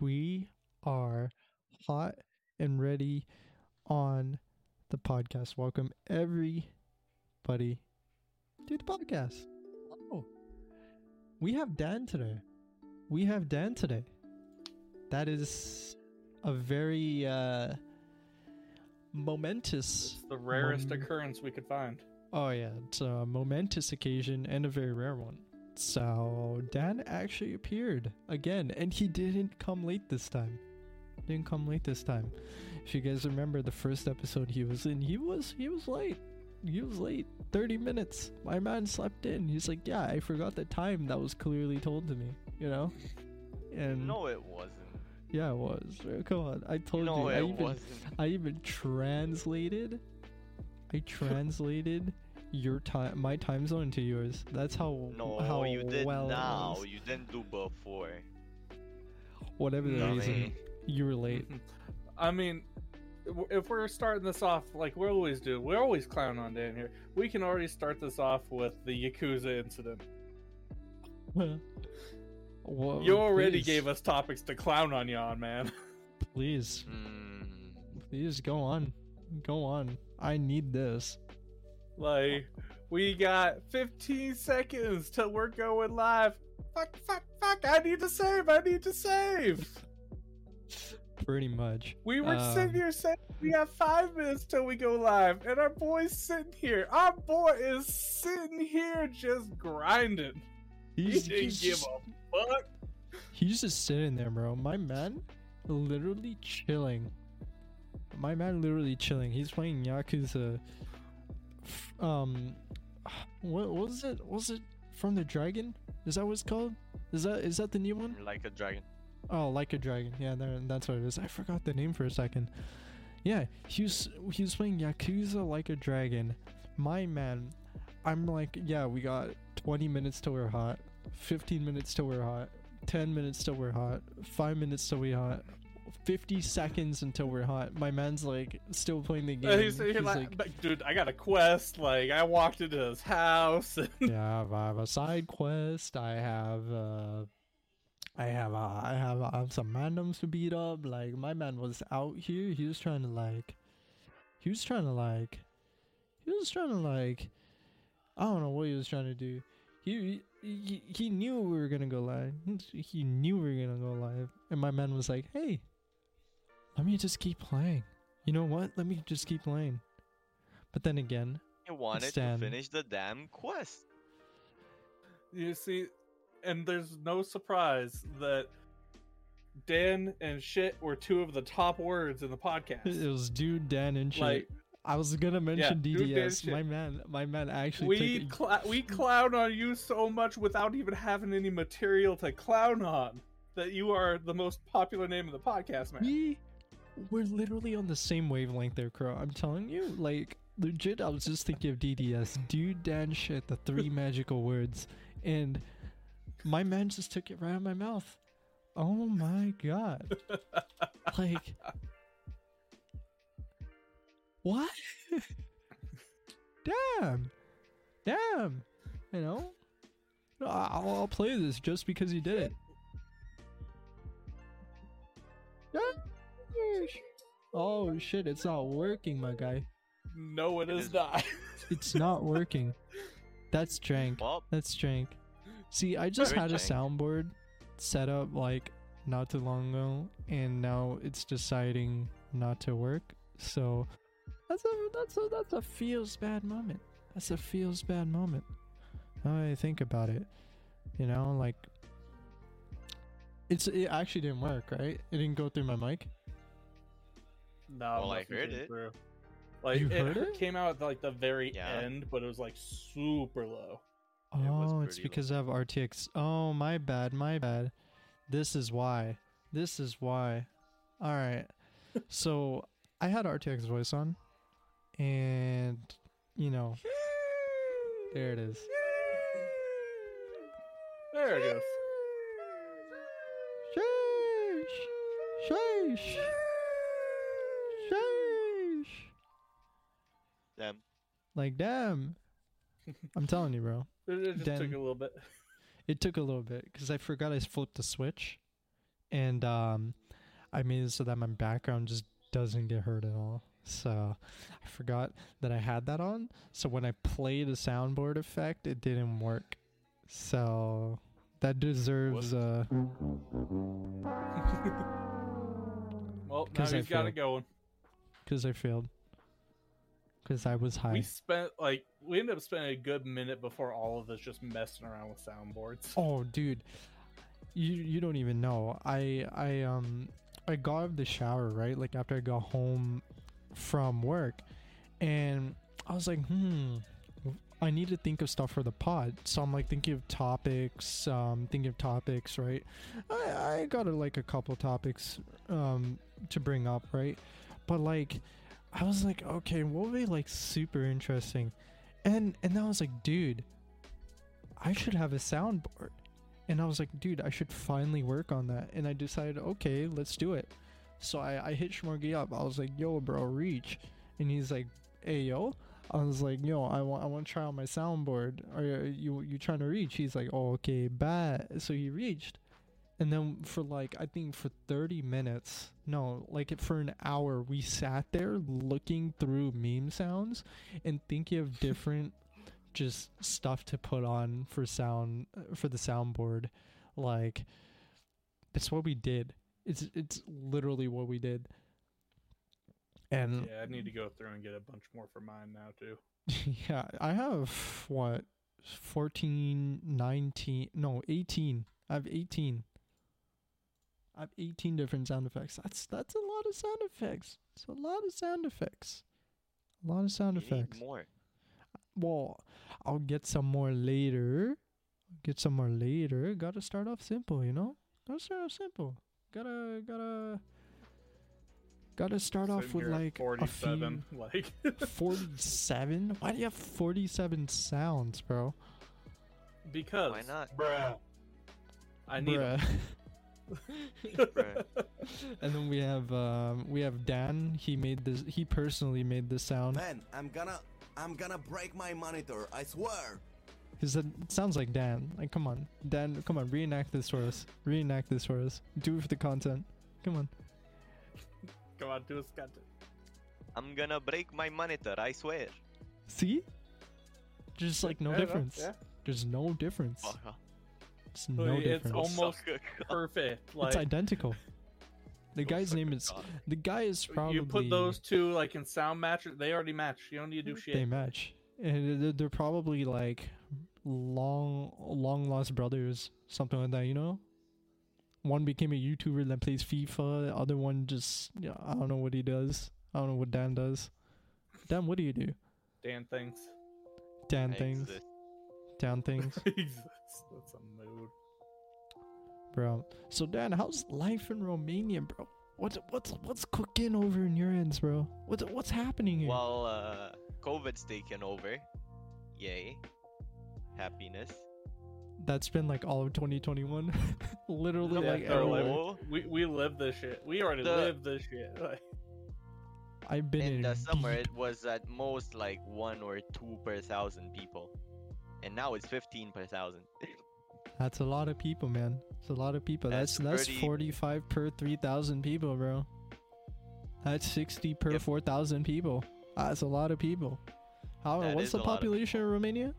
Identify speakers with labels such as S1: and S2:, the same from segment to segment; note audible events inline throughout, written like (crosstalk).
S1: we are hot and ready on the podcast. Welcome everybody to the podcast. Oh, we have Dan today. We have Dan today. That is a very uh, momentous.
S2: It's the rarest
S1: Mom-
S2: occurrence we could find.
S1: Oh yeah, it's a momentous occasion and a very rare one. So Dan actually appeared again, and he didn't come late this time. Didn't come late this time. If you guys remember the first episode he was in, he was he was late. He was late. 30 minutes. My man slept in. He's like, Yeah, I forgot the time that was clearly told to me, you know? And
S3: No, it wasn't.
S1: yeah, it was. Come on. I told
S3: no,
S1: you. I
S3: it
S1: even
S3: wasn't.
S1: I even translated. I translated your time, my time zone into yours. That's how
S3: No,
S1: how
S3: you did
S1: well it
S3: now.
S1: was.
S3: You didn't do before.
S1: Whatever the reason,
S3: Dummy.
S1: you were late. (laughs)
S2: I mean, if we're starting this off like we always do, we always clown on Dan here. We can already start this off with the Yakuza incident. (laughs)
S1: Whoa,
S2: you already
S1: please,
S2: gave us topics to clown on you on, man.
S1: Please,
S3: Mm,
S1: please go on, go on. I need this.
S2: Like, we got 15 seconds till we're going live. Fuck, fuck, fuck! I need to save. I need to save.
S1: Pretty much.
S2: We were
S1: Um,
S2: sitting here saying we have five minutes till we go live, and our boy's sitting here. Our boy is sitting here just grinding.
S1: He's,
S2: he didn't
S1: he's
S2: give
S1: just,
S2: a fuck.
S1: he's just sitting there, bro. My man, literally chilling. My man, literally chilling. He's playing Yakuza. Um, what was it? Was it from the Dragon? Is that what it's called? Is that is that the new one?
S3: like a dragon.
S1: Oh, like a dragon. Yeah, that's what it is. I forgot the name for a second. Yeah, he was he was playing Yakuza like a dragon. My man, I'm like, yeah, we got 20 minutes till we're hot, 15 minutes till we're hot, 10 minutes till we're hot, 5 minutes till we're hot, 50 seconds until we're hot. My man's like still playing the game.
S2: He's, he's
S1: He's
S2: like,
S1: like,
S2: dude, I got a quest. Like, I walked into his house. (laughs)
S1: Yeah, I have a side quest. I have uh I have uh, I have I have some randoms to beat up. Like my man was out here. He was trying to like he was trying to like he was trying to like I don't know what he was trying to do. He he, he knew we were gonna go live. He knew we were gonna go live. And my man was like, "Hey, let me just keep playing. You know what? Let me just keep playing." But then again,
S3: He wanted
S1: Stan.
S3: to finish the damn quest.
S2: you see, and there's no surprise that Dan and shit were two of the top words in the podcast.
S1: it was dude Dan and shit.
S2: Like,
S1: I was gonna mention
S2: dude, Dan
S1: DDS.
S2: shit.
S1: My man, my man actually
S2: we
S1: took.
S2: cl- we clown on you so much without even having any material to clown on that you are the most popular name in the podcast, man.
S1: we we're literally on the same wavelength there, Crow. I'm telling you, like legit. I was just thinking of DDS, dude, Dan, shit, the three (laughs) magical words, and my man just took it right out of my mouth. Oh my god! like what? damn, damn. You know, I'll, I'll play this just because he did it. Gosh. Oh shit, it's not working, my guy.
S2: no, it
S3: It
S2: is
S3: is-
S2: not. (laughs)
S1: It's not working. That's Drank.
S3: Well,
S1: That's Drank. See, I just
S3: Very
S1: had a
S3: jank.
S1: soundboard set up like not too long ago, and now it's deciding not to work. So that's a that's a that's a feels bad moment. That's a feels bad moment. Now I think about it, you know, like it's it actually didn't work, right? It didn't go through my mic.
S2: No,
S3: Well, I
S2: nothing
S3: heard it.
S2: through. Like
S1: You
S2: it,
S1: heard it?
S2: came out at like the very
S3: Yeah.
S2: end, but it was like super low.
S3: It
S1: Oh, it's
S3: pretty low.
S1: because I have RTX. Oh, my bad, my bad. This is why. This is why. All right. (laughs) so I had RTX voice on, and you know, there it is.
S2: There it goes.
S1: Sheesh, sheesh, sheesh.
S3: Damn.
S1: Like damn. I'm telling you, bro. (laughs)
S2: It, it just
S1: Dan-
S2: took a little bit. (laughs)
S1: It took a little bit because I forgot I flipped the switch, and um, I made it so that my background just doesn't get hurt at all. So I forgot that I had that on. So when I played a soundboard effect, it didn't work. So that deserves uh (laughs)
S2: well, now
S1: 'Cause I
S2: he's got
S1: failed.
S2: it going.
S1: because I failed. Because I was high.
S2: We spent like we ended up spending a good minute before all of us just messing around with soundboards.
S1: Oh, dude, you you don't even know. I I um I got out of the shower right, like after I got home from work, and I was like, hmm, I need to think of stuff for the pod. So I'm like thinking of topics, um, thinking of topics, right? I I got like a couple topics um to bring up, right? But like, I was like, okay, what would be like super interesting? And and then I was like, dude, I should have a soundboard. And I was like, dude, I should finally work on that. And I decided, okay, let's do it. So I, I hit Shmorgy up. I was like, yo, bro, reach. And he's like, hey, yo. I was like, yo, I want I want to try out my soundboard. Are you you trying to reach? He's like, oh, okay, bad. So he reached. And then for like I think for 30 minutes, no, like for an hour, we sat there looking through meme sounds and thinking of (laughs) different just stuff to put on for sound for the soundboard. Like it's what we did. It's it's literally what we did. And
S2: Yeah, I need to go through and get a bunch more for mine now too. (laughs)
S1: yeah i have what 14 19 no 18 i have 18 i have 18 different sound effects that's that's a lot of sound effects it's a lot of sound effects a lot of sound
S3: You need
S1: effects
S3: more.
S1: well, I'll get some more later. Get some more later. Gotta start off simple, you know? Gotta start off simple. Gotta gotta gotta start off with
S2: here at
S1: like a
S2: forty-seven. (laughs) Like (laughs)
S1: forty-seven. Why do you have forty-seven sounds, bro?
S2: because
S3: Why not?
S2: bro I need
S1: Bruh. (laughs)
S3: Bruh. (laughs)
S1: and then we have um we have Dan. He made this. He personally made this sound
S4: Man, I'm gonna I'm gonna break my monitor, I swear.
S1: because it sounds like Dan. Like, come on, Dan, come on, reenact this for us. Reenact this for us. Do it for the content. Come on.
S2: Come on, do a Scott.
S3: I'm gonna break my monitor, I swear.
S1: See? Just like no
S2: Fair enough,
S1: difference.
S2: yeah.
S1: There's no difference.
S3: Oh,
S1: It's no
S2: Like, it's
S1: difference.
S2: almost
S3: suck a cock.
S2: Perfect. Like
S1: it's identical. The
S3: oh
S1: guy's name is the guy is probably
S2: you put those two like in sound matcher, they already match. You don't need to do shit.
S1: they match, and they're, they're probably like long long lost brothers, something like that. You know. One became a YouTuber that plays FIFA. The other one just yeah, I don't know what he does. I don't know what Dan does. Dan, what do you do?
S2: Dan things.
S1: Dan
S3: I
S1: things.
S3: Exist.
S1: Dan (laughs) things.
S2: That's a mood.
S1: bro. So Dan, how's life in Romania, bro? What's what's what's cooking over in your ends, bro? What's what's happening here?
S3: Well, uh, COVID's taken over. Yay. Happiness.
S1: That's been like all of 2021, (laughs) literally
S2: Yeah,
S1: like
S2: totally.
S1: everywhere.
S3: Oh,
S2: We we live this shit. We already
S3: The-
S2: live this shit. (laughs) Like,
S1: I've been
S3: in
S1: in
S3: the summer, it was at most like one or two per thousand people, and now it's fifteen per thousand.
S1: That's a lot of people, man. It's a lot of people. That's
S3: That's
S1: that's,
S3: pretty-
S1: 45 per 3,000 people, bro. That's 60 per
S3: Yep.
S1: 4,000 people. That's a lot of people. How
S3: That
S1: what's the
S3: a lot of
S1: population of Romania?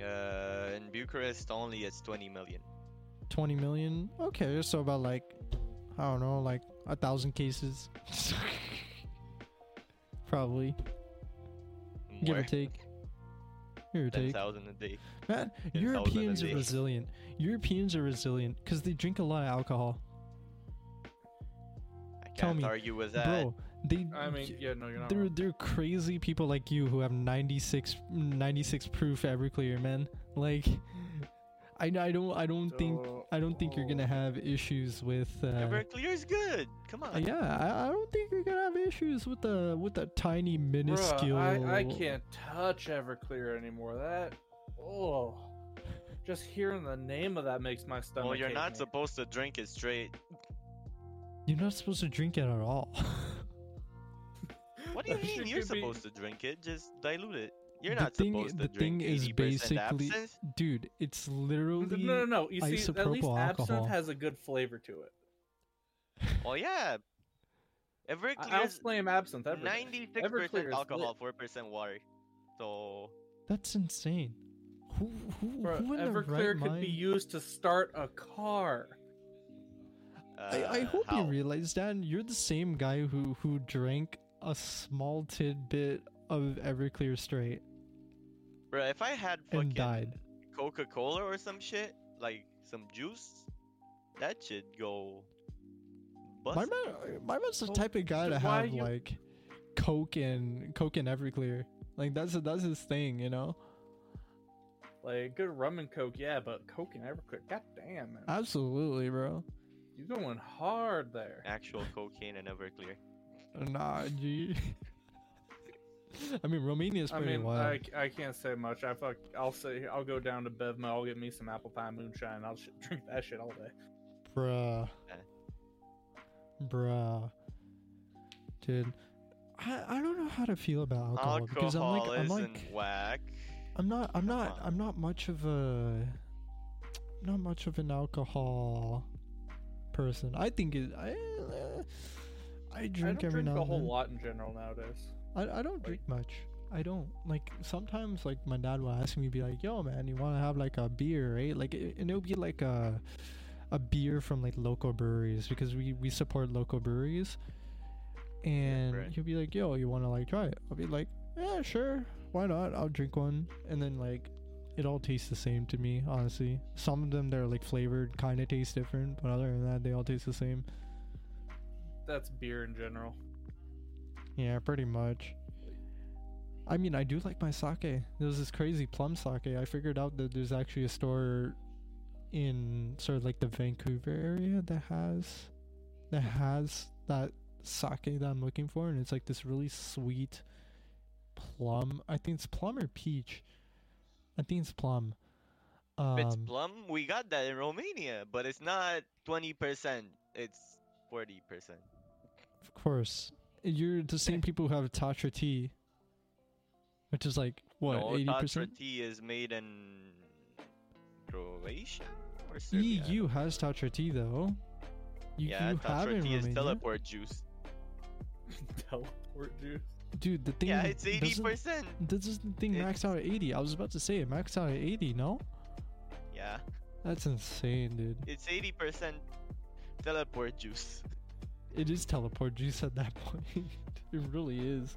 S3: uh, in Bucharest, only it's twenty million.
S1: 20 million. Okay, so about like I don't know, like a thousand cases. (laughs) Probably. Give or take. Give or
S3: Ten
S1: take.
S3: thousand a day.
S1: Man,
S3: 10,000 a
S1: Europeans are resilient. Europeans are resilient because they drink a lot of alcohol.
S3: I
S1: Tell
S3: can't
S1: me,
S3: argue with that.
S1: Bro, they
S2: I mean, yeah, no, you're not.
S1: they're
S2: wrong.
S1: they're crazy people like you who have 96 96 proof Everclear, man. Like I I don't I don't think
S2: So-
S1: I don't think you're going to have issues with uh,
S3: Everclear's good. Come on.
S1: yeah, I, I don't think you're gonna have issues with the with the tiny minuscule.
S2: Bruh, I, I can't touch Everclear anymore. That oh, just hearing the name of that makes my stomach.
S3: Well, you're not
S2: man.
S3: supposed to drink it straight.
S1: You're not supposed to drink it at all.
S3: What do you mean? You're
S2: could be-
S3: supposed to drink it. Just dilute it. You're
S1: the
S3: not
S1: thing,
S3: supposed to
S1: the
S3: drink
S1: thing is basically,
S3: absinthe.
S1: dude, it's literally
S2: no, no. no. You see, at least
S1: isopropyl
S2: absinthe
S1: alcohol.
S2: has a good flavor to it. (laughs)
S3: Well, yeah.
S2: I- I'll
S3: Everclear's
S2: absinthe. every day.
S3: Ninety-six percent alcohol,
S2: lit.
S3: four percent water. So
S1: That's insane. Who who,
S2: Bro,
S1: who in their
S2: Everclear
S1: right
S2: could
S1: mind?
S2: be used to start a car.
S1: I, I
S3: uh,
S1: hope you realize, Dan, you're the same guy who who drank a small tidbit of Everclear straight
S3: Bro, if I had fucking
S1: died.
S3: Coca-Cola or some shit, like some juice, that should go. Bust.
S1: My man, my man's the type of guy
S2: so
S1: to have
S2: you-
S1: like Coke and Coke and Everclear. Like that's that's his thing, you know.
S2: Like good rum and coke, yeah, but coke and Everclear, god damn man,
S1: Absolutely, bro.
S2: you going hard there.
S3: Actual cocaine and Everclear.
S1: Nah, G. (laughs) I mean, Romania's
S2: I
S1: pretty
S2: mean,
S1: wild.
S2: I, I can't say much. I fuck, I'll say I'll go down to Bevmo. I'll get me some apple pie moonshine. I'll sh- (laughs) drink that shit all day.
S1: Bruh. Bruh. Dude. I, I don't know how to feel about alcohol, because I'm like I'm like
S3: whack.
S1: I'm not I'm not. I'm not much of a not much of an alcohol person. I think it I uh, I
S2: I
S1: drink
S2: don't
S1: every
S2: drink
S1: now
S2: a
S1: and
S2: whole
S1: then.
S2: lot in general nowadays.
S1: I, I don't drink much. I don't like sometimes like my dad will ask me be like, "Yo, man, you want to have like a beer, right?" Like, it, and it'll be like a a beer from like local breweries because we we support local breweries. And
S3: right.
S1: he'll be like, "Yo, you want to like try it?" I'll be like, "Yeah, sure, why not? I'll drink one." And then like, it all tastes the same to me, honestly. Some of them they're like flavored, kind of taste different, but other than that, they all taste the same.
S2: That's beer in general.
S1: Yeah, pretty much. I mean, I do like my sake. There's this crazy plum sake. I figured out that there's actually a store in sort of like the Vancouver area that has that has that sake that I'm looking for, and it's like this really sweet plum. I think it's plum or peach. I think it's plum. Um,
S3: it's plum, we got that in Romania, but it's not 20%. It's 40%.
S1: Of course, you're the same people who have Tatra tea, which is like what
S3: no,
S1: eighty
S3: Tatra
S1: percent.
S3: tea is made in Croatia or Serbia.
S1: EU has Tatra tea though. You,
S3: yeah,
S1: you have
S3: Tatra
S1: in
S3: tea is
S1: Romania.
S3: teleport juice. (laughs)
S2: Teleport juice.
S1: Dude, the thing
S3: Yeah, it's 80%.
S1: doesn't, doesn't thing
S3: It's-
S1: max out at 80. I was about to say it maxed out at 80, no?
S3: Yeah,
S1: That's insane, dude.
S3: it's 80% teleport juice. (laughs)
S1: It is teleport juice at that (laughs) point. it really is.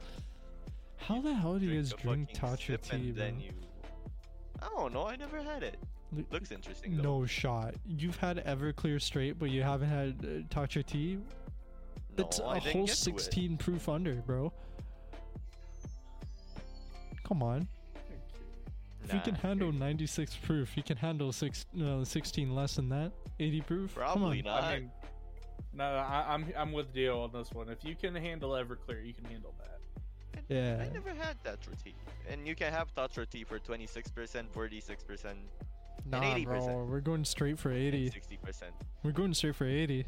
S1: How the hell do you guys drink
S3: fucking
S1: Tatra
S3: sip
S1: tea,
S3: and
S1: bro?
S3: then you... I don't know, I never had it.
S1: L-
S3: Looks interesting though.
S1: No shot. You've had Everclear straight, but you haven't had uh, Tatra tea? That's
S3: no,
S1: a
S3: I didn't
S1: whole
S3: get to it.
S1: 16 proof under, bro. Come on. If you can handle 96 proof, you can handle six, no, 16 less than that. 80 proof.
S3: Probably
S1: Come on.
S3: not.
S2: I mean, no, I, I'm I'm with Dio on this one. If you can handle Everclear, you can handle that.
S1: Yeah.
S3: I never had Tatra tea. And you can have Tatra tea for 26%, 46%,
S1: Nah,
S3: 80%.
S1: bro. We're going straight for 80.
S3: 60%.
S1: We're going straight for 80.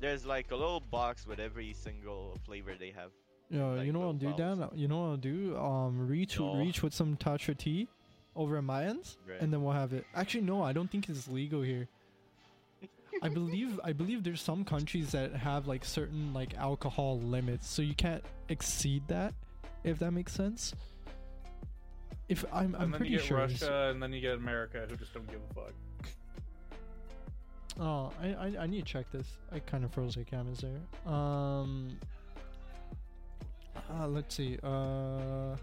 S3: There's like a little box with every single flavor they have.
S1: Yo,
S3: Like
S1: you know what I'll do, Dan? You know what I'll do? Um, reach
S3: No.
S1: reach with some Tatra tea over at my ends,
S3: Right.
S1: and then we'll have it. Actually, no, I don't think it's legal here. I believe I believe there's some countries that have like certain like alcohol limits, so you can't exceed that. If that makes sense. If I'm, I'm
S2: and then
S1: pretty
S2: you get
S1: sure.
S2: Russia, and then you get America, who just don't give a fuck.
S1: Oh, I, I I need to check this. I kind of froze the cameras there. Um. Uh, let's see. Uh.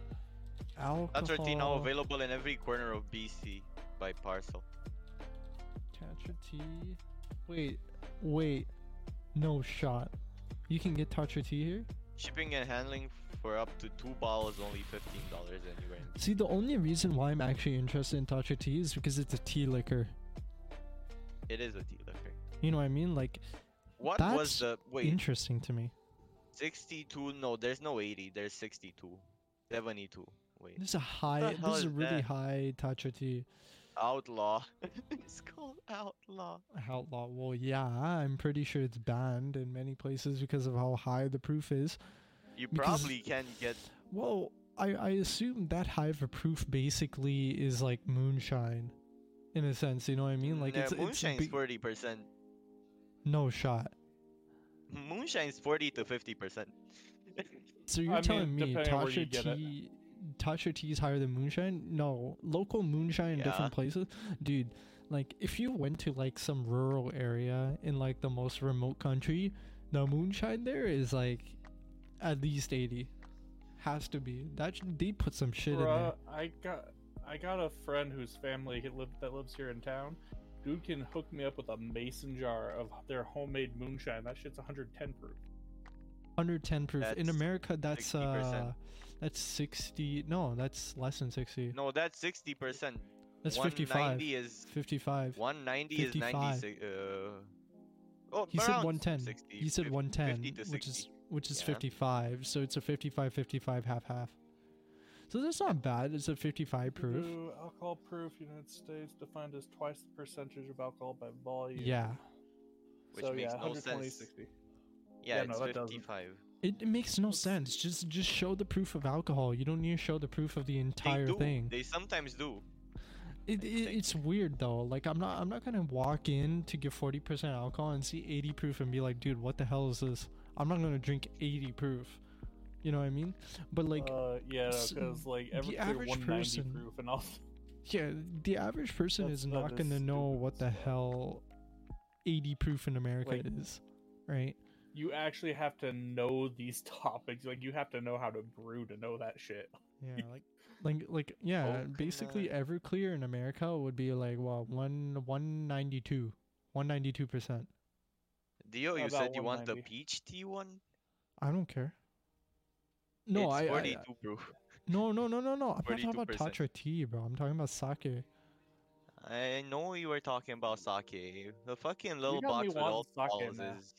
S1: Alcohol.
S3: Tatra tea now available in every corner of BC by parcel.
S1: Tatra tea. Wait, wait. No shot. You can get Tatra tea here.
S3: Shipping and handling for up to two bottles only fifteen dollars anywhere. in
S1: See, the only reason why I'm actually interested in Tatra tea is because it's a tea liquor.
S3: It is a tea liquor.
S1: You know what I mean? Like,
S3: What was the wait?
S1: interesting to me.
S3: 62? No, there's no 80. There's 62. 72. Wait.
S1: This is a high. This is a really
S3: that?
S1: high Tatra tea.
S3: Outlaw. (laughs) it's called Outlaw.
S1: Outlaw. Well, yeah, I'm pretty sure it's banned in many places because of how high the proof is.
S3: You
S1: Because-
S3: probably can get.
S1: Well, I I assume that high of a proof basically is like moonshine, in a sense. You know what I mean? Like
S3: Nah,
S1: it's it's
S3: moonshine's
S1: be-
S3: forty percent.
S1: no shot.
S3: Moonshine's forty to fifty percent.
S1: So (laughs) you're
S2: I mean,
S1: telling me
S2: depending on where you
S1: Tasha
S2: get it.
S1: Tea, Tatra Tea is higher than moonshine? No, local moonshine in
S3: Yeah.
S1: different places, dude. Like if you went to like some rural area in like the most remote country, the moonshine there is like at least eighty. Has to be. That they put some shit in there.
S2: I got I got a friend whose family he live, that lives here in town. Dude can hook me up with a mason jar of their homemade moonshine. That shit's 110 proof.
S1: 110 proof. in America, that's
S3: 60%.
S1: uh, that's 60. No, that's less than 60.
S3: No, that's sixty percent.
S1: that's
S3: One
S1: 55.
S3: ninety is
S1: 55.
S3: one ninety is
S1: 55.
S3: ninety six. Uh, oh,
S1: He said 110.
S3: 60,
S1: he said 110,
S3: 50 to
S1: which is which is
S3: Yeah.
S1: 55. So it's a 55 55 half half. So that's not bad. It's a 55 proof.
S2: New alcohol proof United States defined as twice the percentage of alcohol by volume.
S1: Yeah.
S3: Which
S2: so
S3: makes
S2: yeah,
S3: no sense.
S2: 60.
S3: Yeah,
S2: Yeah,
S3: it's
S2: no, that doesn't.
S3: fifty-five.
S1: It, it makes no sense. Just just show the proof of alcohol. You don't need to show the proof of the entire
S3: do.
S1: thing.
S3: They sometimes do.
S1: It, it it's weird though. Like I'm not I'm not gonna walk in to get 40% alcohol and see 80 proof and be like, dude, what the hell is this? I'm not gonna drink 80 proof. You know what I mean? But like,
S2: uh, yeah,
S1: s-
S2: because like
S1: the
S2: every
S1: average
S2: 190
S1: person-
S2: proof and all.
S1: yeah, the average person
S2: That's-
S1: is
S2: that
S1: not gonna
S2: is
S1: know what the hell 80 proof in America
S2: Like-
S1: is, right?
S2: You actually have to know these (laughs) topics. Like you have to know how to brew to know that shit.
S1: Yeah, (laughs) like like like yeah, oh, basically Everclear in America would be like well one 192, 192 percent.
S3: Dio, you
S2: About
S3: said you want the peach tea one.
S1: I don't care. No,
S3: it's
S1: I, I
S3: forty-two uh, proof.
S1: no no no no no. I'm not talking about
S3: 42%.
S1: Tatra tea, bro. I'm talking about sake.
S3: I know you were talking about sake. The fucking little box with all
S2: wanting sake
S3: balls
S2: now.
S3: is.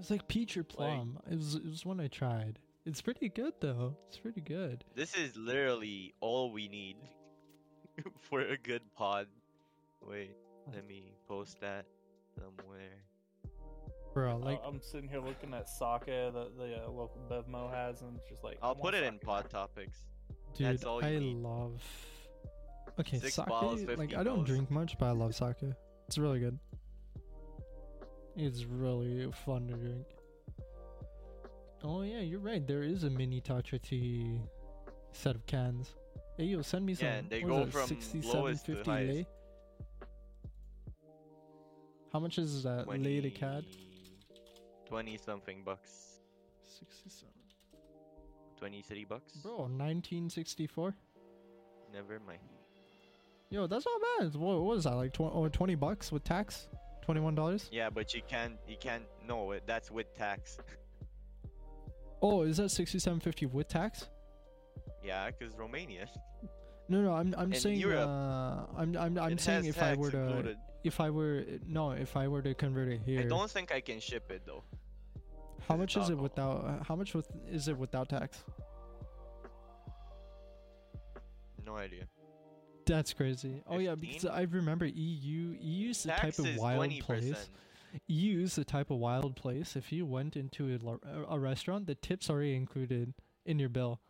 S1: It was like peach or plum. it was it was one I tried. It's pretty good though. It's pretty good.
S3: This is literally all we need (laughs) for a good pod. Wait, let me post that somewhere.
S1: Bro,
S2: Like,
S1: like
S2: I'm sitting here looking at sake that the uh, local Bevmo has, and it's just like I
S3: I'll put it in
S2: sake.
S3: pod topics.
S1: dude,
S3: that's all you
S1: I
S3: need.
S1: love Okay,
S3: Six
S1: sake
S3: bottles,
S1: like I don't
S3: bottles.
S1: drink much, but I love sake. It's really good. It's really fun to drink. Oh yeah, you're right. There is a mini Tatra tea set of cans. Hey yo, send me some.
S3: Yeah, and they go from
S1: 67,
S3: lowest
S1: 50
S3: highest.
S1: lei? How much is that lei to cad?
S3: 20 something bucks.
S1: 67.
S3: 23 bucks?
S1: Bro, 1964.
S3: Never mind.
S1: Yo, that's not bad. What, was that? Like 20, oh, 20 bucks with tax? $21?
S3: Yeah, but you can't, you can't, no, it- that's with tax. (laughs)
S1: Oh, is that 67.50 with tax?
S3: yeah, because Romania.
S1: No, no, I'm I'm
S3: In
S1: saying
S3: Europe,
S1: uh I'm I'm I'm saying if I were to
S3: included.
S1: if I were no, if I were to convert it here.
S3: I don't think I can ship it though.
S1: How much is it without how much with is it without tax?
S3: No idea.
S1: That's crazy. Oh yeah, because I remember EU EU is the
S3: Tax
S1: type of wild
S3: 20%.
S1: place. EU is the type of wild place. If you went into a, a- a restaurant, the tips already included in your bill.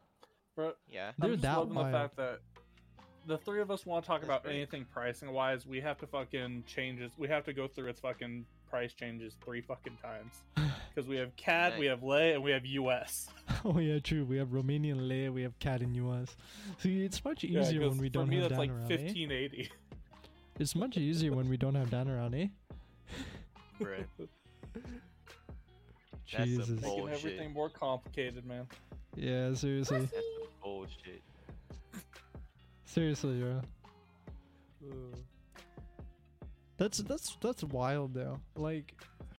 S2: Bro,
S3: Yeah.
S1: They're
S2: I'm just
S1: that
S2: loving the fact that the three of us want to talk
S3: That's
S2: about
S3: great.
S2: anything pricing wise. We have to fucking changes. We have to go through its fucking price changes three fucking times (sighs) because we have CAD, we have lei, and we have US. (laughs)
S1: oh yeah, true. We have Romanian lei, we have CAD in US. See, it's much
S2: Yeah,
S1: when we
S2: for
S1: don't
S2: me,
S1: have
S2: that's
S1: Dan
S2: like
S1: around. eh?
S2: fifteen eighty.
S1: It's much easier when we don't have Dan around, eh? (laughs)
S3: Right. That's
S1: Jesus.
S3: some
S2: Making
S3: Bullshit.
S2: everything more complicated, man.
S1: Yeah, seriously.
S3: That's bullshit.
S1: Seriously, bro. That's that's that's wild though. Like